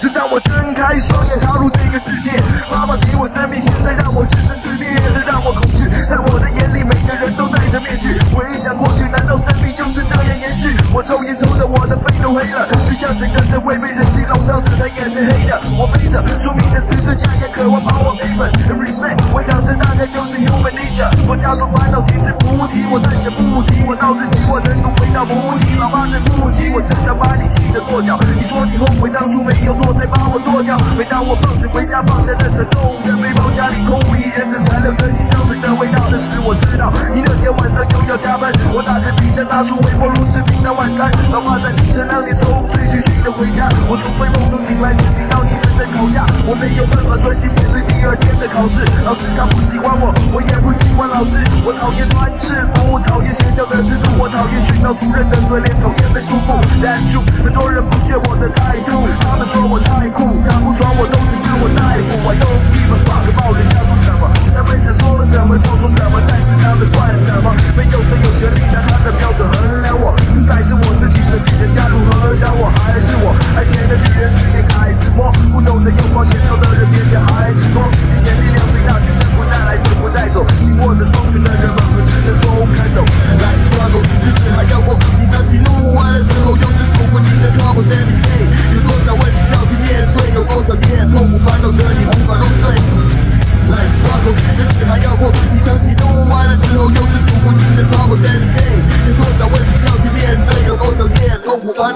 正当我睁开双眼踏入这个世界，妈妈给我生命，现在让我置身剧烈，这让我恐惧。在我的眼里，每个人都戴着面具。回想过去，难道生命就是这样延续？我抽烟抽的我的肺都黑了，就像整个社会被人性笼罩着，他眼是黑的。我背着宿命的十字架，也渴望把我赔本。Respect，我想这大概就是 human nature。我假装烦恼，其实不提，我暂且不提。我倒是希望能够回到母体，老妈对不起，我只想把你气得跺脚。你说你后悔当初没有做，才把我剁掉。每当我放学回家，放在那车动的背包，家里空无一人，只残留着知道。你那天晚上又要加班，我打开冰箱，拿出微波炉吃平淡晚餐。老妈在凌晨两点钟醉醺醺的回家，我从睡梦中醒来，听到你们在吵架，我没有办法专心面对第二天的考试。老师他不喜欢我，我也不喜欢老师，我讨厌穿制服，讨厌学校的制度，我讨厌学校主任的嘴脸，讨厌被束缚。That's true，很多人不屑我的态度，他们说我太酷，他不爽我都是自我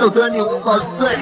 痛苦烦恼着你无法入睡。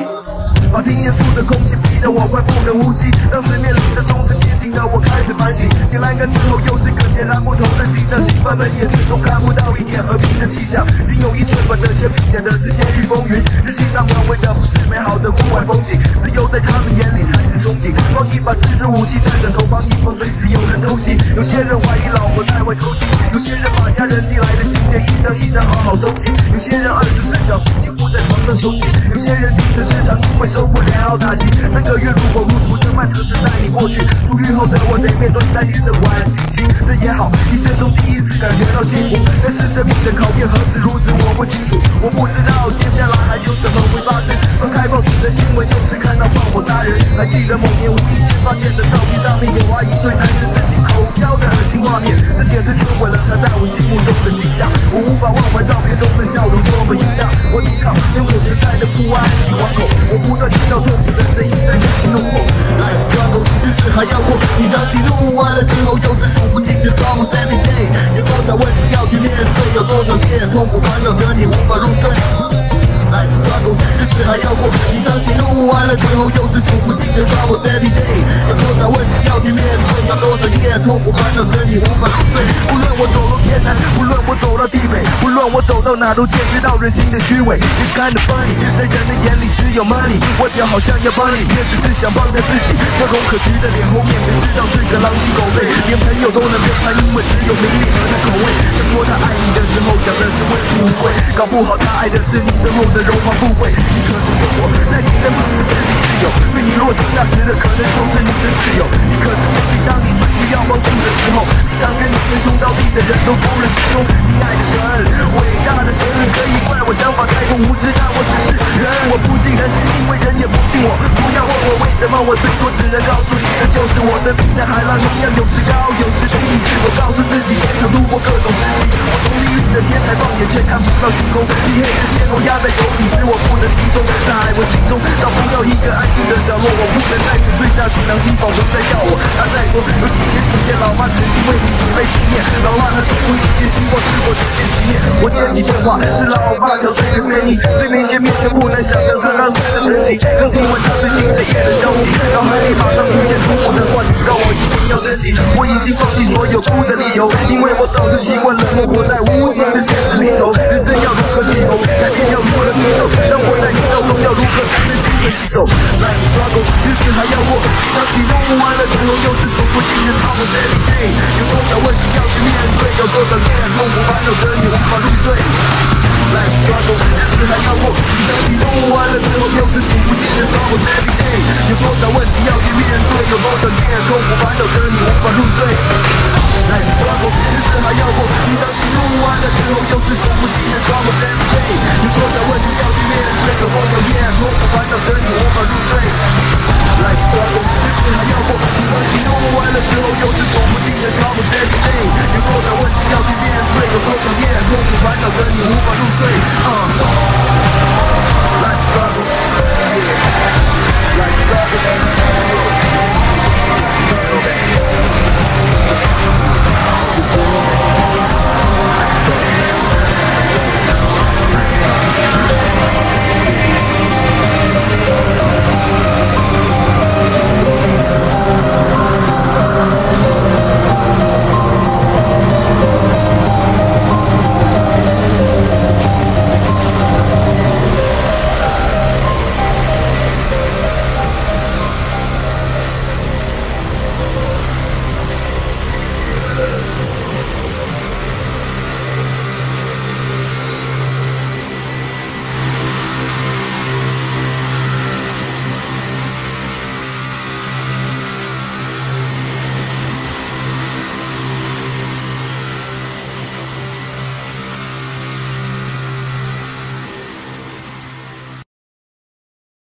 法庭严肃的空气逼得我快不能呼吸，当时面临着终身监禁的我开始反省，点栏杆之后又是个截然不同的景象，刑犯们也始终看不到一点和平的气象，仅有一寸本的铅笔显得是监狱风云，日记上描绘的不是美好的户外风景，自由在他们眼里才是憧憬，放一把自制武器在枕头旁，以防随时有人偷袭，有些人怀疑老婆在外偷腥，有些人把家人寄来的信件一张一张好好收起，有些人二十四小时在床上休息，有些人精神失常因为受不了打击，三个月如火如荼的慢车子带你过去，出狱后的我得面对三年的缓刑期，这也好，一生中第一次感觉到幸福，但是生命的考验何止如此，我不清楚，我不知道接下来还有什么会发生。翻开报纸的新闻，就是看到放火杀人，还记得某年无意间发现的照片上面有阿姨对男人身体口交的恶心画面，这简直摧毁了他在我心目又是数不尽的 trouble every day。有多少问题要去面对，有多少夜痛苦烦恼着你无法入睡。来抓狗，日子还要过，你当心怒完了之后，又是数不尽的 trouble every day。有多少问题要去面对，有多少夜痛苦烦恼着你无法入睡。无论我走到天南，无论我走到地北，无论我走到哪，都见识到人心的虚伪。It's kind of funny，在人的眼里只有 money，我就好像要帮你，也只是想帮着自己。这种可掬的脸红面，皮知道是个狼心狗肺，连朋友都能背叛，因为只有名利和他口味。他说他爱你的时候，讲的是会不会，搞不好他爱的是你身后的荣华富贵。你可能跟我在你的不是真的室友，对你落井下石的可能就是你的室友。你可能会当你最需要帮助的时候，想跟你称兄道弟的人都服了心中。亲爱的神，伟大的神，可以怪我想法太过无知，但我只是人。我不信人，因为人也不信我。不要问我为什么，我最多只能告诉你，这就是我的命。像海浪一样，有时高，到一个安静的角落，我不能再次睡下去，良心仿佛在叫我。他在说，有几天几天，老妈曾经为你准备纪念，老妈她说过一件希望是我直接熄灭。我接你电话，是老爸敲碎的声音，对面见面却不能想象这让谁的神情。刚听完他最新的夜的消息，脑海里马上出现出我的话，告我一定要珍惜。我已经放弃所有哭的理由，因为我早就习惯冷漠夜痛苦烦恼着你无法入睡？来抓狗，日子还要过，当喜怒完了之后，又是数不尽的伤。Every day。有多少问题要去面对，有多少夜痛苦烦恼着你无法入睡？来抓狗，日子还要过，当喜怒完了之后，又是数不尽的伤。Every day。有多少问题要去面对，有多少夜痛苦烦恼着你无法入睡？Life struggle，烦恼的你无法入睡。